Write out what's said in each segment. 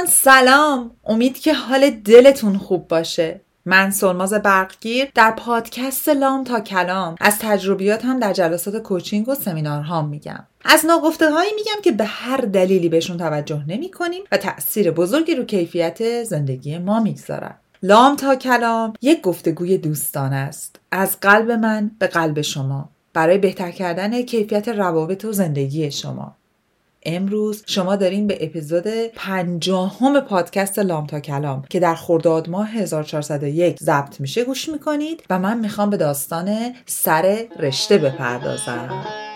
دوستان سلام. امید که حال دلتون خوب باشه. من سلماز برقگیر در پادکست لام تا کلام. از تجربیات هم در جلسات کوچینگ و سمینارها میگم. از ناگفته هایی میگم که به هر دلیلی بهشون توجه نمی کنیم و تأثیر بزرگی رو کیفیت زندگی ما می‌گذارن. لام تا کلام یک گفتگوی دوستان است. از قلب من به قلب شما. برای بهتر کردن کیفیت روابط و زندگی شما. امروز شما دارین به اپیزود پنجاهم پادکست لام تا کلام که در خرداد ماه 1401 ضبط میشه گوش می‌کنید و من می‌خوام به داستان سر رشته بپردازم.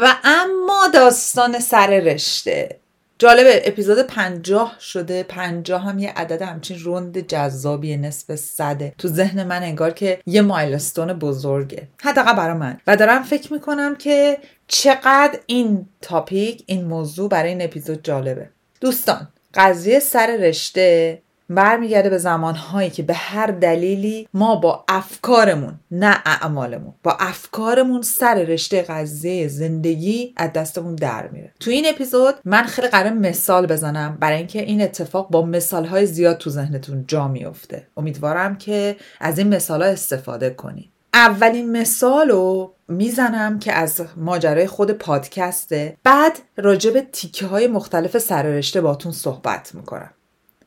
و اما داستان سر رشته. جالبه اپیزود پنجاه شده. پنجاه هم یه عدد همچین روند جذابی نصف صده تو ذهن من انگار که یه مایلستون بزرگه. حداقل برای من. و دارم فکر می‌کنم که چقدر این تاپیک این موضوع برای این اپیزود جالبه. دوستان قضیه سر رشته برمیگرده به زمانهایی که به هر دلیلی ما با افکارمون نه اعمالمون با افکارمون سر رشته قضیه زندگی از دستمون در میره. تو این اپیزود من خیلی قرار مثال بزنم برای اینکه این اتفاق با مثالهای زیاد تو ذهنتون جا میفته امیدوارم که از این مثال ها استفاده کنید اولین مثال رو می‌زنم که از ماجرای خود پادکسته بعد راجع به تیکه های مختلف سررشته باتون صحبت می‌کنم.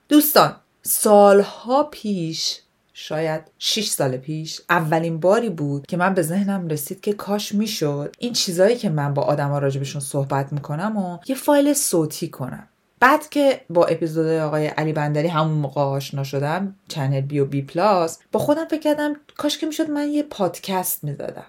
دوستان سالها پیش شاید 6 سال پیش اولین باری بود که من به ذهنم رسید که کاش می‌شد این چیزایی که من با آدما راجبشون صحبت می‌کنم رو یه فایل صوتی کنم. بعد که با اپیزود آقای علی بندری همون موقع آشنا شدم چنل بی و بی پلاس با خودم فکر کردم کاش که می‌شد من یه پادکست می‌زدم.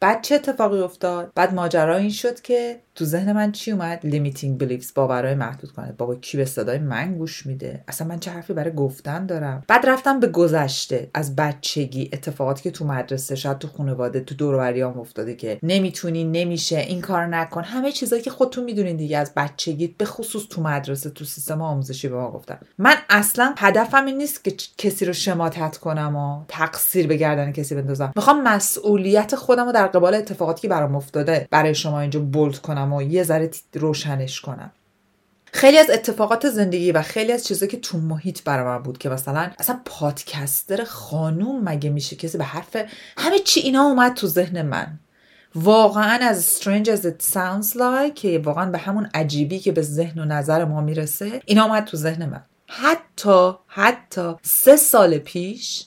بعد چه اتفاقی افتاد؟ بعد ماجرا این شد که تو ذهن من چی اومد؟ limiting beliefs باورهای محدود کنه. بابا کی به صدای من گوش میده؟ اصلا من چه حرفی برای گفتن دارم؟ بعد رفتم به گذشته. از بچگی اتفاقاتی که تو مدرسه شاید تو خانواده تو دور هم افتاده که نمی‌تونی نمیشه این کار نکن. همه چیزایی که خودتون می‌دونین دیگه از بچگی به خصوص تو مدرسه تو سیستم آموزشی به ما گفتن. من اصلا هدفم این نیست که کسی رو شماتت کنم و تقصیر به گردن کسی بندازم. می‌خوام مسئولیت خودم رو در قبال اتفاقاتی که برام افتاده برای شما اینجا bold کنم و یه ذره روشنش کنم. خیلی از اتفاقات زندگی و خیلی از چیزایی که تو محیط برای من بود که مثلا اصلا پادکستر خانوم مگه میشه؟ کسی به حرف همه چی اینا اومد تو ذهن من. واقعا از strange as it sounds like که واقعا به همون عجیبی که به ذهن و نظر ما می‌رسه اینا اومد تو ذهن من. حتی حتی سه سال پیش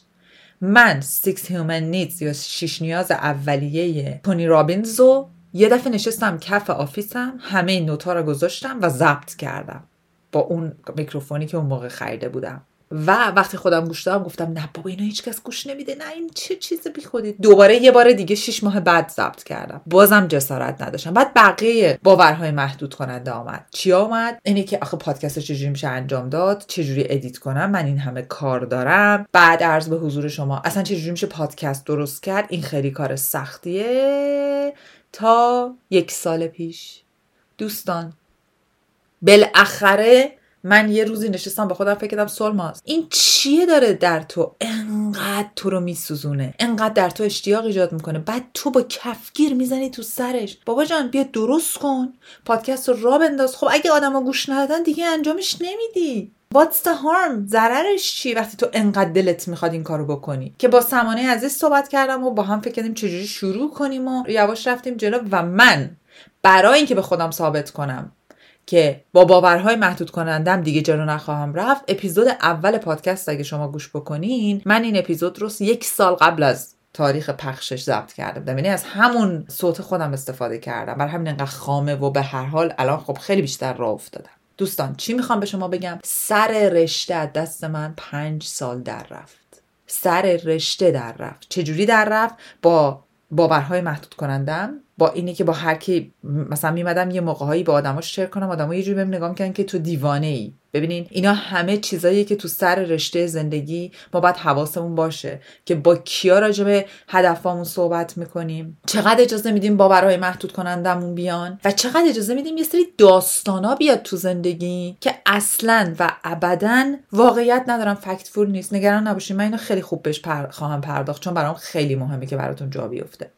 من Six Human Needs یا شیش نیاز اولیه تونی رابینز رو یه دفعه نشستم کف آفیسم همه این نوتا رو گذاشتم و ضبط کردم با اون میکروفونی که اون موقع خریده بودم. و وقتی خودم گوش دادم گفتم نه بابا اینا هیچکس گوش نمیده نه این چه چیز بی خودی دوباره یه بار دیگه شش ماه بعد ضبط کردم. بازم جسارت نداشتم. بعد بقیه باورهای محدود کننده آمد. چی آمد اینی که آخه پادکست چجوری میشه انجام داد؟ چجوری ادیت کنم؟ من این همه کار دارم. بعد عرض به حضور شما اصلا چجوری میشه پادکست درست کرد؟ این خیلی کار سختیه. تا یک سال پیش. دوستان بالاخره من یه روزی نشستم با خودم فکر کردم سلماز این چیه داره در تو؟ انقدر تو رو میسوزونه. انقدر در تو اشتیاق ایجاد می‌کنه. بعد تو با کفگیر می‌زنی تو سرش. بابا جان بیا درست کن. پادکست رو را بنداز. خب اگه آدما گوش ندادن دیگه انجامش نمیدی. What's the harm؟ ضررش چی وقتی تو انقدر دلت می‌خواد این کارو بکنی؟ که با سمانه عزیز صحبت کردم و با هم فکر کردیم چجوری شروع کنیم و یواش رفتیم جلو و من برای اینکه به خودم ثابت کنم که با باورهای محدود کنندم دیگه جلو نخواهم رفت اپیزود اول پادکست اگه شما گوش بکنین من این اپیزود رو یک سال قبل از تاریخ پخشش ضبط کرده بودم یعنی از همون صوت خودم استفاده کردم. برای همین انقدر خامه و به هر حال الان خب خیلی بیشتر راه افتادم. دوستان چی می‌خوام به شما بگم؟ سر رشته دست من پنج سال در رفت. سر رشته در رفت. چجوری در رفت؟ با باورهای محدود کنندم با اینی که با هر کی مثلا میمدم یه موقعهایی با آدما شیر کنم آدما یه جوری بهم نگاه می‌کنن که تو دیوانه ای ببینین اینا همه چیزایی که تو سر رشته زندگی ما باید حواسمون باشه که با کیا راجع به هدفامون صحبت می‌کنیم. چقدر اجازه میدیم باورهای محدود کنندمون بیان؟ و چقدر اجازه میدیم یه سری داستانا بیاد تو زندگی که اصلا و ابدا واقعیت ندارم فکت فول نیست. نگران نباشید من اینو خیلی خوب بهش خواهم پرداخت چون برام خیلی مهمه که براتون جا بیفته.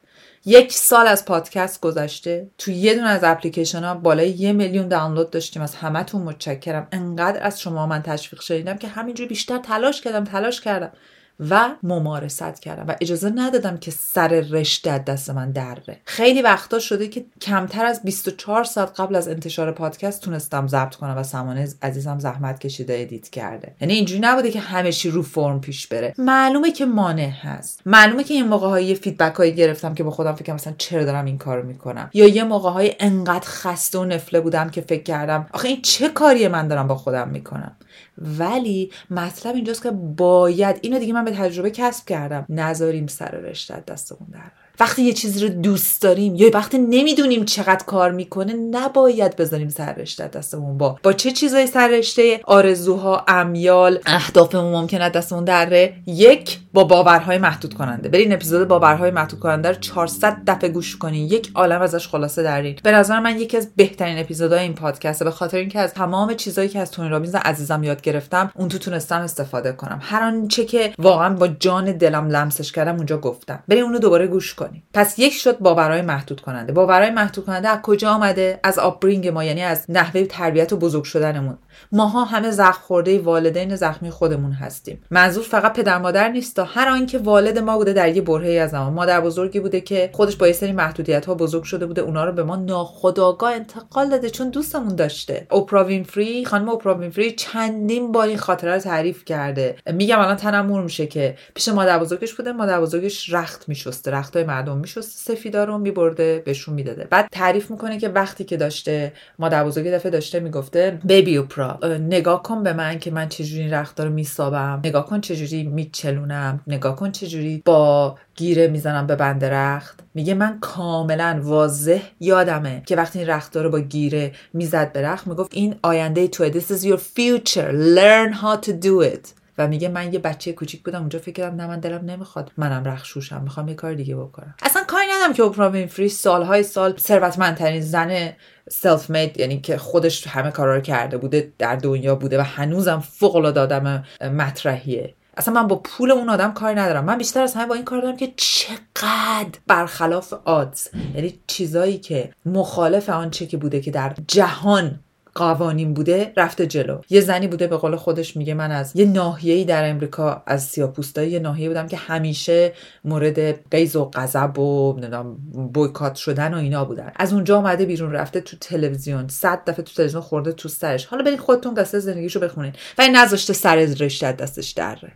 یک سال از پادکست گذشته تو یه دونه از اپلیکیشن ها بالای یه میلیون دانلود داشتیم. از همتون متشکرم. انقدر از شما من تشویق شدیدم که همینجوری بیشتر تلاش کردم تلاش کردم. و ممارست کردم. و اجازه ندادم که سر رشته دست من دره. خیلی وقتا شده که کمتر از 24 ساعت قبل از انتشار پادکست تونستم ضبط کنم و سمانه عزیزم زحمت کشیده ادیت کرده. یعنی اینجوری نبوده که همه چی رو فرم پیش بره. معلومه که مانع هست. معلومه که این موقع های feedback هایی گرفتم که با خودم فکر مثلا چرا دارم این کارو می‌کنم. یا یه موقع های انقدر خسته و نفله بودم که فکر کردم آخه این چه کاریه من دارم با خودم می‌کنم. ولی مطلب اینجاست که باید اینو دیگه من به تجربه کسب کردم. نذاریم سر رشته دستمون در وقتی یه چیزی رو دوست داریم یا وقتی نمی‌دونیم چقدر کار می‌کنه نباید بذاریم سر رشته دستمون. با با چه چیزایی سر رشته؟ آرزوها امیال اهدافمون ممکنه دستمون دره یک با باورهای محدود کننده. برین اپیزود باورهای محدود کننده رو 400 دفعه گوش کنین. یک عالم ازش خلاصه دارین به نظر من یکی از بهترین اپیزودهای این پادکسته. به خاطر اینکه از تمام چیزایی که از تونی رابینز عزیزم یاد گرفتم اون تو تونستم استفاده کنم. هر آنچه که واقعا با جان دلم لمسش کردم اونجا گفتم. برین اونو دوباره گوش پس یک شد باورهای محدود کننده. باورهای محدود کننده از کجا آمده؟ از upbringing ما یعنی از نحوه تربیت و بزرگ شدنمون. ماها همه زخم خورده والدین زخمی خودمون هستیم. منظور فقط پدر مادر نیست. تا هر آنکه والد ما بوده در یه برهه از زمان مادر بزرگی بوده که خودش با یه سری محدودیت ها بزرگ شده بوده. اونا رو به ما ناخودآگاه انتقال داده چون دوستمون داشته. اوپرا وینفری خانم اوپرا وینفری چندین بار این خاطره رو تعریف کرده. میگم الان تنم مور مور میشه که پیش مادر بزرگش بوده. مادر بزرگش رخت میشسته. رختای مردم میشسته. سفیدا رو میبرده بهشون می‌داده. بعد تعریف می‌کنه که وقتی که داشته مادر بزرگ دفعه داشته می‌گفته بیبی اوپرا نگاه کن به من که من چجوری رختا رو میسابم. نگاه کن چجوری میچلونم. نگاه کن چجوری با گیره می‌زنم به بند رخت. میگه من کاملا واضح یادمه که وقتی این رخت رو با گیره می‌زد به رخت می‌گفت این آینده توه. This is your future. Learn how to do it. و میگه من یه بچه کوچیک بودم اونجا فکر کردم نه من دلم نمی‌خواد. منم رخشوشم می‌خوام یه کار دیگه بکنم. اصلا کاری ندارم که اوپرا وینفری سالهای سال ثروتمندترین زن سلف مید یعنی که خودش همه کارا رو کرده بوده در دنیا بوده و هنوزم فوق العاده آدم مطرحیه. اصلا من با پول اون آدم کاری ندارم. من بیشتر از همه با این کار دارم که چقدر برخلاف آدز یعنی چیزایی که مخالف آنچه که بوده که در جهان قوانین بوده رفته جلو. یه زنی بوده به قول خودش میگه من از یه ناحیه‌ای در امریکا از سیاپوستایی یه ناحیه بودم که همیشه مورد قیز و غضب و نمی‌دونم بویکات شدن و اینا بودن. از اونجا اومده بیرون رفته تو تلویزیون صد دفعه تو تلویزیون خورده تو سرش. حالا برید خودتون قصه زندگیشو بخونین. و نذاشته سر رشته دستش دره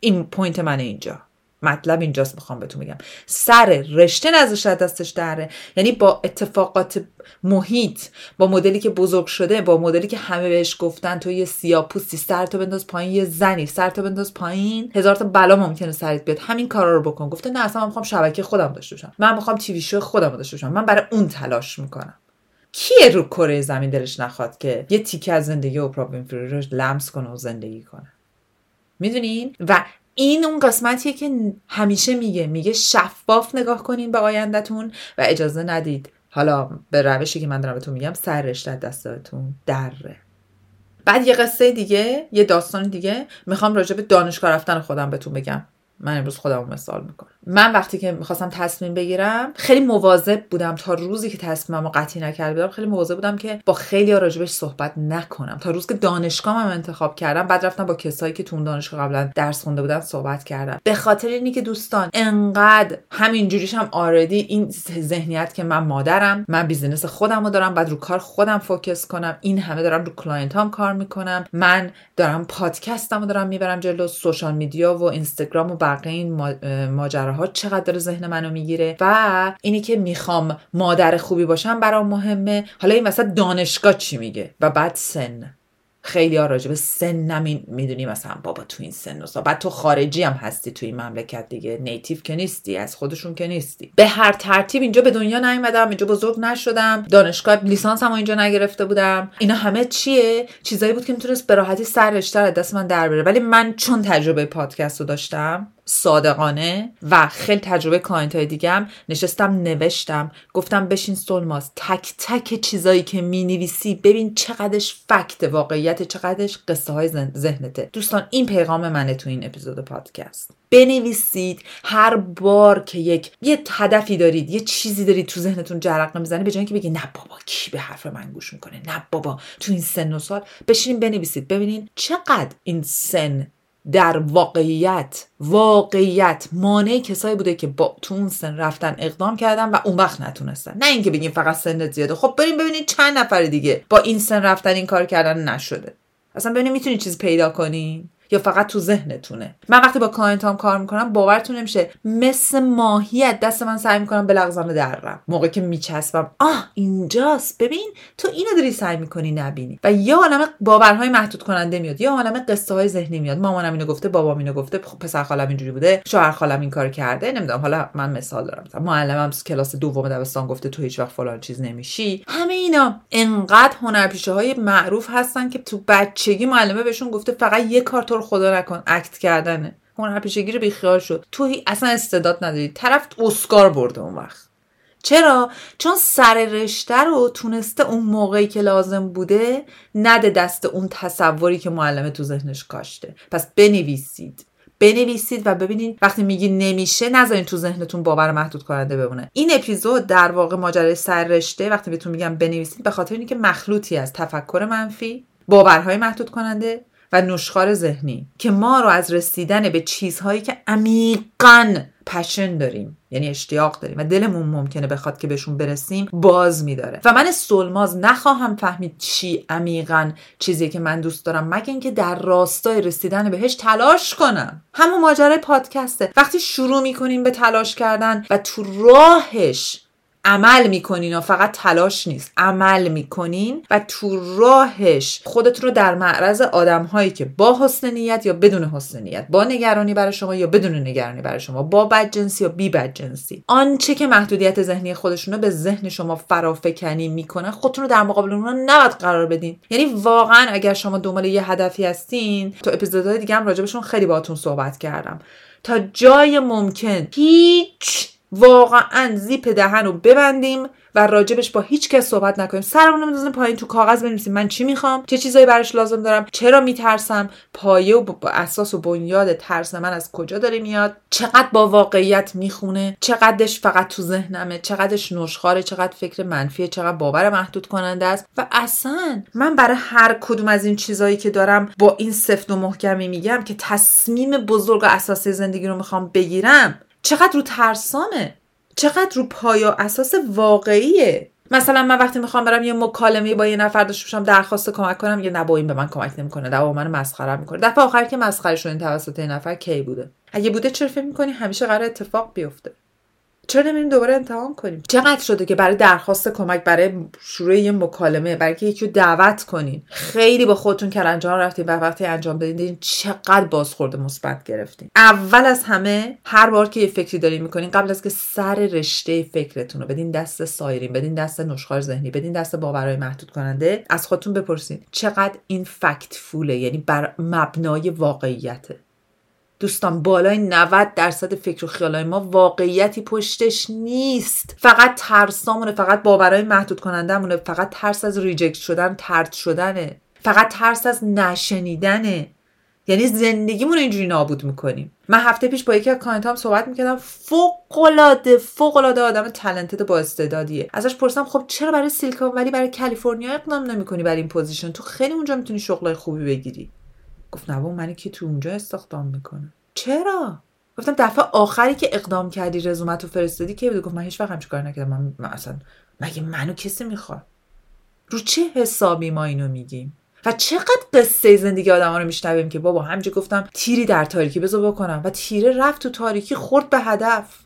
این point من اینجا. مطلب اینجاست می‌خوام بهتون میگم سر رشته نذاشته دستش دره. یعنی با اتفاقات محیط با مدلی که بزرگ شده با مدلی که همه بهش گفتن تو یه سیاپوستی سر تو بنداز پایین یه زنی سر تو بنداز پایین. هزار تا بلا ممکنه سرت بیاد. همین کارا رو بکن. گفته نه اصلا من می‌خوام شبکه خودم داشته باشم. من می‌خوام TV show خودم داشته باشم. من برای اون تلاش می‌کنم. کیه رو کره زمین دلش نخواد که یه تیکه از زندگی اوپرا وینفری رو لمس کنه و زندگی کنه؟ می‌دونین و این اون قسمتیه که همیشه میگه. میگه شفاف نگاه کنین به آیندهتون و اجازه ندید. حالا به روشی که من دارم بهتون میگم سر رشته دستتون دره. بعد یه قصه دیگه یه داستان دیگه می‌خوام راجع به دانشگاه رفتن خودم بهتون بگم. من امروز خودم مثال می‌کنم. من وقتی که می‌خواستم تصمیم بگیرم خیلی مواظب بودم تا روزی که تصمیمم رو قطعی نکرده بودم خیلی مواظب بودم که با خیلی راجبش صحبت نکنم. تا روز که دانشگاه هم انتخاب کردم بعد رفتم با کسایی که تو اون دانشگاه قبلا درس خونده بودن صحبت کردم. به خاطر اینی که دوستان انقدر همینجوریش هم already این ذهنیت که من مادرم من business خودم رو دارم بعد رو کار خودم focus کنم این همه دارم رو client هام کار می‌کنم من دارم پادکستم رو دارم می‌برم جلو social media و اینستاگرام و بقیه این ماجراها چقدر داره ذهن منو می‌گیره و اینی که می‌خوام مادر خوبی باشم برام مهمه. حالا این وسط دانشگاه چی میگه؟ و بعد سن. خیلی ها راجع به سن می‌دونی مثلا بابا تو این سن و بعد تو خارجی هم هستی تو این مملکت دیگه. native که نیستی از خودشون که نیستی. به هر ترتیب اینجا به دنیا نیومدم اینجا بزرگ نشدم. دانشگاه لیسانس هم اینجا نگرفته بودم. اینا همه چیه؟ چیزایی بود که می‌تونست به راحتی سر رشته دست من در بره. ولی من چون تجربه پادکست رو داشتم صادقانه و خیلی تجربه client های دیگم نشستم نوشتم. گفتم بشین سلماز تک تک چیزایی که می نویسی ببین چقدرش fact واقعیت چقدرش قصه های ذهنته. دوستان این پیغام منه تو این اپیزود پادکست. بنویسید. هر بار که یک یه هدفی دارید یه چیزی دارید تو ذهنتون جرق می‌زنه به جای اینکه بگید نه بابا کی به حرف من گوش می‌کنه؟ نه بابا. تو این سن و سال بشینین بنویسید. ببینین چقدر این سن در واقعیت واقعیت مانع کسایی بوده که با تو اون سن رفتن اقدام کردن و اون وقت نتونستن. نه اینکه بگیم فقط سنت زیاده. خب بریم ببینید چند نفر دیگه با این سن رفتن این کار کردن نشده. اصلا ببینید می‌تونید چیز پیدا کنین؟ یا فقط تو ذهنتونه. من وقتی با client هام کار می‌کنم باورتون نمیشه. مثل ماهی از دست من سعی می‌کنم بلغزم درم موقعی که میچسبم آه اینجاست. ببین تو اینو داری سعی می‌کنی نبینی. و یا عالم باورهای محدود کننده میاد. یا عالم قصه های ذهنی میاد. مامانم اینو گفته بابام اینو گفته خب پسر خالم اینجوری بوده شوهر خالم این کار کرده. نمی‌دونم حالا من مثال دارم. معلمم کلاس دوم دبستان گفته تو هیچ وقت فلان چیز نمیشی. همه اینا انقدر هنرپیشه های معروف هستن که تو بچگی معلمه بهشون گفته فقط یه کار تو خدا نکن اکت کردنه. هنر پیشگی رو بیخیال شد. تو اصلا استعداد نداری. طرف اسکار برده اون وقت. چرا؟ چون سر رشته رو تونسته اون موقعی که لازم بوده نده دست اون تصوری که معلمه تو ذهنش کاشته. پس بنویسید. بنویسید و ببینید وقتی میگی نمیشه نذارین تو ذهنتون باور محدود کننده بمونه. این اپیزود در واقع ماجرای سر رشته وقتی بهتون میگم بنویسید به خاطر اینکه مخلوطی از تفکر منفی باورهای محدود کننده و نشخار ذهنی که ما رو از رسیدن به چیزهایی که عمیقا پشن داریم یعنی اشتیاق داریم و دلمون ممکنه بخواد که بهشون برسیم باز میداره. و من سلماز نخواهم فهمید چی عمیقا چیزی که من دوست دارم مگه اینکه در راستای رسیدن بهش تلاش کنم. همون ماجرای پادکسته. وقتی شروع می‌کنیم به تلاش کردن و تو راهش عمل می‌کنین و فقط تلاش نیست. عمل می‌کنین و تو راهش خودتون رو در معرض آدم هایی که با حسن نیت یا بدون حسن نیت با نگرانی برای شما یا بدون نگرانی برای شما با بدجنسی یا بی بدجنسی آنچه که محدودیت ذهنی خودشون رو به ذهن شما فرافکنی می‌کنه خودتون رو در مقابل اونها نباید قرار بدین. یعنی واقعا اگر شما دنبال یه هدفی هستین تو اپیزودهای دیگه هم راجبشون خیلی باهاتون صحبت کردم. تا جای ممکن هیچ واقعا زیپ دهن رو ببندیم و راجبش با هیچ کس صحبت نکنیم. سرمون رو پایین تو کاغذ بنویسیم. من چی می‌خوام؟ چه چیزایی براش لازم دارم؟ چرا میترسم؟ پایه و اساس و بنیاد ترس من از کجا داره میاد؟ چقدر با واقعیت می‌خونه؟ چقدرش فقط تو ذهنمه؟ چقدرش نشخاره چقدر فکر منفیه؟ چقدر باور محدود کننده است؟ و اصلا من برای هر کدوم از این چیزایی که دارم با این سفت و محکمی میگم که تصمیم بزرگ و اساسی زندگی رو می‌خوام بگیرم چقدر رو ترسامه. چقدر رو پایا اساس واقعیه. مثلا من وقتی می‌خوام برم یه مکالمه با یه نفر داشته باشم درخواست کمک کنم یه نه به من کمک نمی‌کنه. نه من مسخره می‌کنه. دفعه آخر که مسخره شدین توسط این نفر کی بوده؟ اگه بوده چرا فکر می‌کنی؟ همیشه قرار اتفاق بیفته. چرا نمیریم دوباره امتحان کنیم؟ چقدر شده که برای درخواست کمک برای شروع یه مکالمه برای که یکی دعوت کنین؟ خیلی با خودتون انجام رفتین و وقتی انجام بدین چقدر بازخورده مثبت گرفتین. اول از همه هر بار که یه فکری دارین می‌کنین قبل از که سر رشته فکرتون رو بدین دست سایرین بدین دست نشخار ذهنی بدین دست باورهای محدود کننده از خودتون بپرسین چقدر این فکت فوله یعنی بر مبنای واقعیته. دوستان بالای 90 درصد فکر و خیالای ما واقعیتی پشتش نیست. فقط ترسامونه فقط باورهای محدود کنندهمونه فقط ترس از reject شدن طرد شدنه. فقط ترس از نشنیدنه. یعنی زندگیمون اینجوری نابود می‌کنیم. من هفته پیش با یکی از client ام صحبت می‌کردم. فوق العاده فوق العاده آدم talented با استعدادیه. ازش پرسیدم خب چرا برای سیلیکون ولی برای کالیفرنیا اقدام نمی‌کنی برای این position؟ تو خیلی اونجا می‌تونی شغل خوبی بگیری. گفت نه منی که تو اونجا استخدام می‌کنه چرا؟ گفتم دفعه آخری که اقدام کردی رزومت رو فرستادی که بود گفت من هیچ وقت همچین کار نکردم. من, من اصلا مگه منو کسی می‌خواد؟ رو چه حسابی ما اینو میگیم؟ و چقدر قصه زندگی آدم ها رو میشنویم که بابا همجی گفتم تیری در تاریکی بذار بکنم. و تیره رفت تو تاریکی خورد به هدف.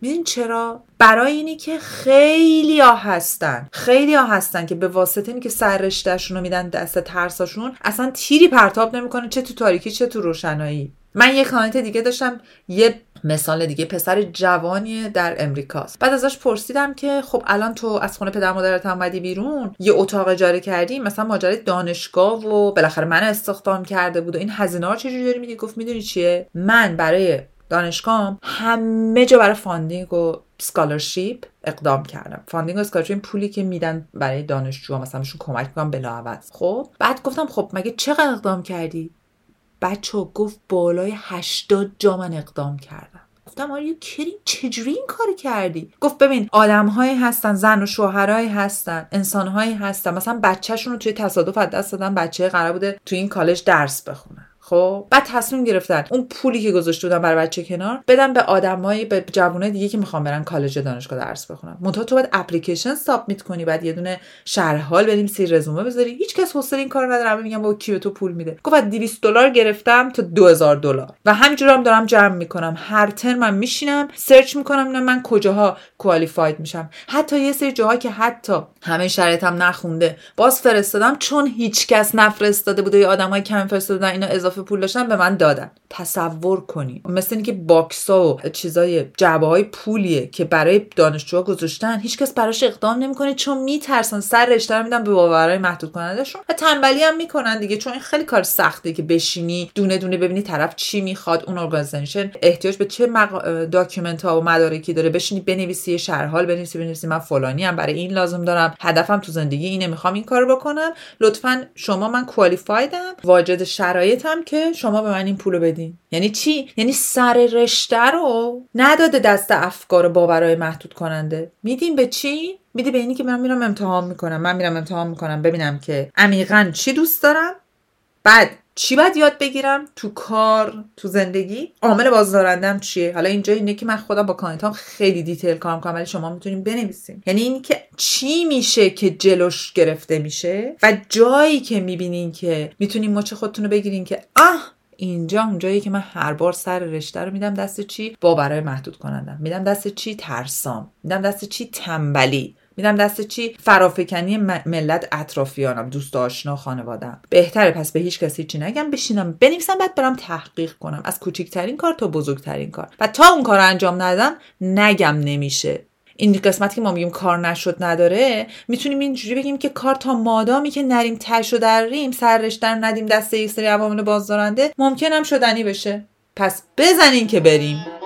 میدین چرا؟ برای اینی که خیلی ها هستن. خیلی ها هستن که به واسطه اینی که سر رشتهشون رو میدن دست ترساشون اصلا تیری پرتاب نمی‌کنه چه تو تاریکی چه تو روشنایی. من یه کانت دیگه داشتم یه مثال دیگه پسر جوانی در امریکاست. بعد ازش پرسیدم که خب الان تو از خونه پدر مادرت اومدی بیرون یه اتاق اجاره کردی؟ مثلا ماجرای دانشگاه و بالاخره من استخدام کرده بود و این هزینه ها چجوری داری میدی گفت می‌دونی چیه؟ من برای دانشگاه همه جا برای funding و scholarship اقدام کردم. funding و scholarship پولی که میدن برای دانشجو مثلا بهشون کمک می‌کنم بلاعوض خب بعد گفتم خب مگه چقدر اقدام کردی؟ بچه گفت بالای 80 جا من اقدام کردم. گفتم آره کریم چجوری این کار کردی؟ گفت ببین آدمهایی هستن زن و شوهرهایی هستن انسانهایی هستن. مثلا بچهشون رو توی تصادف از دست دادن بچه قرار بوده توی این کالج درس بخونه خب بعد تصمیم گرفتن اون پولی که گذاشته بودن برای بچه کنار بدن به آدمایی به جوانای دیگه که می‌خوان برن کالج دانشگاه درس بخونن. منتها تو باید application submit کنی بعد یه دونه شرح حال بدیم سی رزومه بذاری. هیچ کس حوصله این کار نداره میگم با کی به تو پول میده. گفت 200 دلار گرفتم تا 2000 دلار. و همینجوری هم دارم جمع می‌کنم. هر ترم من میشینم search می‌کنم من کجاها qualified میشم. حتی یه سری جاها که حتی همه شرایطم نخونده باز فرستادم چون هیچکس نفرستاده بوده یا آدمای کم فرستادن اینا اضافه پول داشتن به من دادن. تصور کنی مثل اینکه box ها و چیزای جعبه های پولیه که برای دانشجوها گذاشتن هیچکس براش اقدام نمی‌کنه چون میترسن سر رشته رو میدن به باورهای محدود کنندشون و تنبلی هم می‌کنن دیگه چون این خیلی کار سخته که بشینی دونه دونه ببینی طرف چی می‌خواد اون organization احتیاج به چه مق... document ها و مدارکی داره. بشینی بنویسی شرح حال بنویسی بنویسی. من فلانی هم برای این لازم دارم. هدفم تو زندگی اینه می‌خوام این کارو بکنم. لطفا شما من کوالیفایدم واجد شرایطم که شما به من این پولو بدین. یعنی چی؟ یعنی سر رشته رو نداده دست افکار باورهای محدود کننده. میدیم به چی؟ میده به اینی که من میرم امتحان می‌کنم. من میرم امتحان می‌کنم. ببینم که عمیقا چی دوست دارم. بعد چی باید یاد بگیرم؟ تو کار تو زندگی؟ عامل بازدارندم چیه؟ حالا اینجا اینه که من خودم با کانتام خیلی دیتیل کار می‌کنم ولی شما می‌تونیم بنویسیم. یعنی اینی که چی میشه که جلوش گرفته میشه و جایی که می‌بینین که می‌تونین مچ خودتون رو بگیرین که آه اینجا اونجایی که من هر بار سر رشته رو میدم دست چی؟ باورای محدود کنندم میدم دست چی؟ ترسام. میدم دست چی؟ تنبلی. میدم دست چی؟ فرافکنی ملت اطرافیانم دوست آشنا خانوادم بهتره پس به هیچ کسی چی نگم بشینم بنویسم بعد برم تحقیق کنم. از کوچکترین کار تا بزرگترین کار. و تا اون کار انجام ندم نگم نمیشه. این قسمتی که ما میگیم کار نشد نداره می‌تونیم اینجوری بگیم که کار تا مادامی که نریم تش و دریم سرش در ندیم دست یک سری عوامل بازدارنده ممکنم شدنی بشه. پس بزنین که بریم.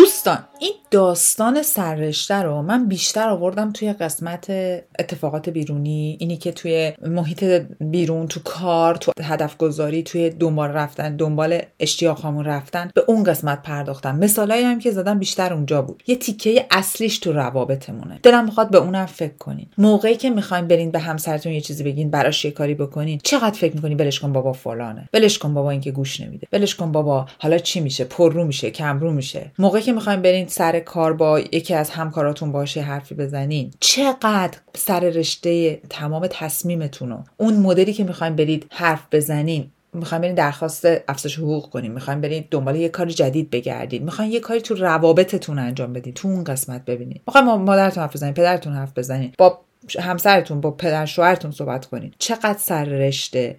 دوستان این داستان سررشته رو من بیشتر آوردم توی قسمت اتفاقات بیرونی. اینی که توی محیط بیرون تو کار تو هدف گذاری توی دنبال رفتن دنبال اشتیاقامون رفتن به اون قسمت پرداختم. مثالایی هم که زدم بیشتر اونجا بود. یه تیکه اصلیش تو روابطمونه. دلم می‌خواد به اونم فکر کنین. موقعی که می‌خواین برین به همسرتون یه چیزی بگین براش یه کاری بکنین. چقدر فکر می‌کنین ولش کن بابا فلانه؟ ولش کن بابا اینکه گوش نمیده. ولش کن بابا حالا چی میشه؟ پر میشه کم رو میشه. موقعی می‌خواین برین سر کار با یکی از همکاراتون باشه حرفی بزنین. چقدر سر رشته تمام تصمیمتون اون مدلی که می‌خواین برید حرف بزنین. می‌خوایم برین درخواست افزایش حقوق کنیم می‌خوایم برین دنبال یه کار جدید بگردید می‌خواین یه کاری تو روابطتون انجام بدین تو اون قسمت ببینید می‌خوایم مادرتون حرف بزنین پدرتون حرف بزنین. با همسرتون با پدر شوهرتون صحبت کنین. چقدر سر رشته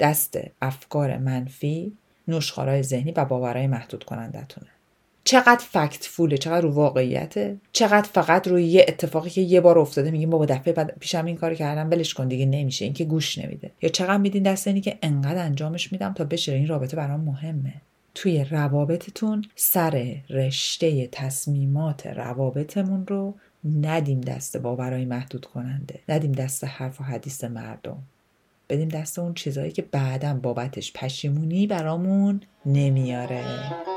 دست افکار منفی نوشخارای ذهنی و باورهای محدود کنندتونه چقدر فکت فوله چقدر رو واقعیته چقدر فقط روی یه اتفاقی که یه بار افتاده میگیم بابا دفعه بعد پیشم این کار کردم ولش کن دیگه نمیشه اینکه گوش نمیده. یا چقدر میدین دست اینی که انقدر انجامش میدم تا بشه این رابطه برام مهمه. توی روابطتون سر رشته تصمیمات روابطمون رو ندیم دست باورای محدود کننده ندیم دست حرف و حدیث مردم. بدیم دست اون چیزایی که بعدم بابتش پشیمونی برامون نمیاره.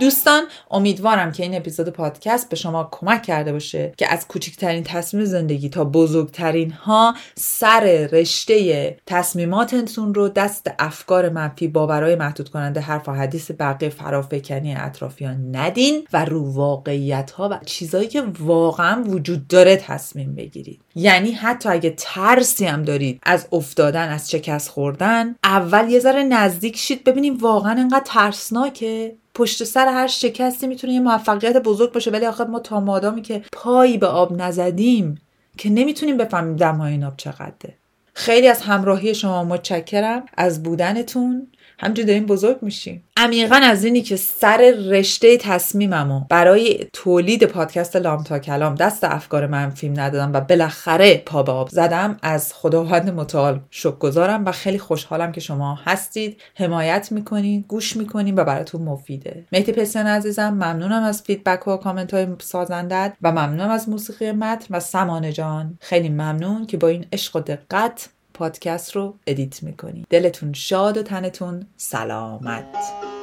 دوستان امیدوارم که این اپیزود پادکست به شما کمک کرده باشه که از کوچکترین تصمیم زندگی تا بزرگترین ها سر رشته تصمیماتتون رو دست افکار منفی باورهای محدود کننده حرف و حدیث بقیه فرافکنی اطرافیان ندین و رو واقعیت ها و چیزایی که واقعا وجود داره تصمیم بگیرید. یعنی حتی اگه ترسی هم دارید از افتادن از شکست خوردن اول یه ذره نزدیک شید ببینیم واقعا انقدر ترسناکه. پشت سر هر شکستی می‌تونه یه موفقیت بزرگ باشه. ولی آخر ما تا مادامی که پایی به آب نزدیم که نمی‌تونیم بفهمیم دمای این آب چقدره. خیلی از همراهی شما متشکرم. از بودنتون. همجور داریم بزرگ میشیم. عمیقا از اینی که سر رشته تصمیممو برای تولید پادکست لام تا کلام دست افکار منفیم ندادم و بالاخره پا به آب زدم از خداوند متعال شکر گذارم و خیلی خوشحالم که شما هستید. حمایت می‌کنین گوش می‌کنین و براتون مفیده. مهدی پسیان عزیزم ممنونم از فیدبک و کامنت های سازندت و ممنونم از موسیقی متن و سمانه جان. خیلی ممنون که با این عشق و دقت پادکست رو ادیت می‌کنی. دلتون شاد و تنتون سلامت.